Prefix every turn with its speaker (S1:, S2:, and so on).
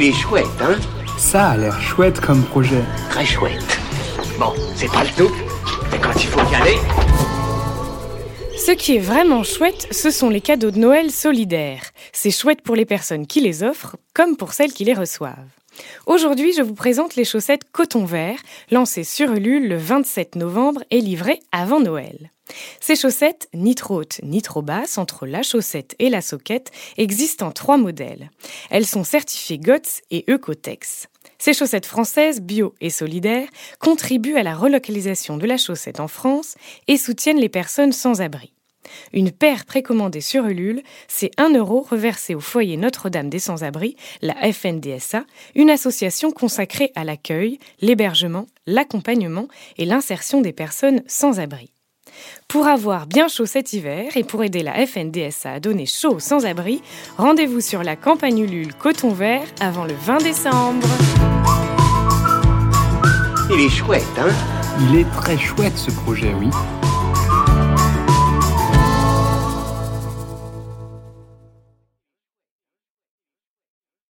S1: Il est chouette, hein
S2: Ça a l'air chouette comme projet.
S1: Très chouette. Bon, c'est pas le tout, mais quand il faut y aller...
S3: Ce qui est vraiment chouette, ce sont les cadeaux de Noël solidaires. C'est chouette pour les personnes qui les offrent, comme pour celles qui les reçoivent. Aujourd'hui, je vous présente les chaussettes coton vert, lancées sur Ulule le 27 novembre et livrées avant Noël. Ces chaussettes, ni trop hautes ni trop basses, entre la chaussette et la soquette, existent en trois modèles. Elles sont certifiées GOTS et Ecotex. Ces chaussettes françaises, bio et solidaires, contribuent à la relocalisation de la chaussette en France et soutiennent les personnes sans abri. Une paire précommandée sur Ulule, c'est 1 euro reversé au foyer Notre-Dame des Sans-Abri, la FNDSA, une association consacrée à l'accueil, l'hébergement, l'accompagnement et l'insertion des personnes sans abri. Pour avoir bien chaud cet hiver et pour aider la FNDSA à donner chaud aux sans-abri, rendez-vous sur la campagne Ulule Coton Vert avant le 20 décembre.
S1: Il est chouette, hein?
S2: Il est très chouette ce projet, oui.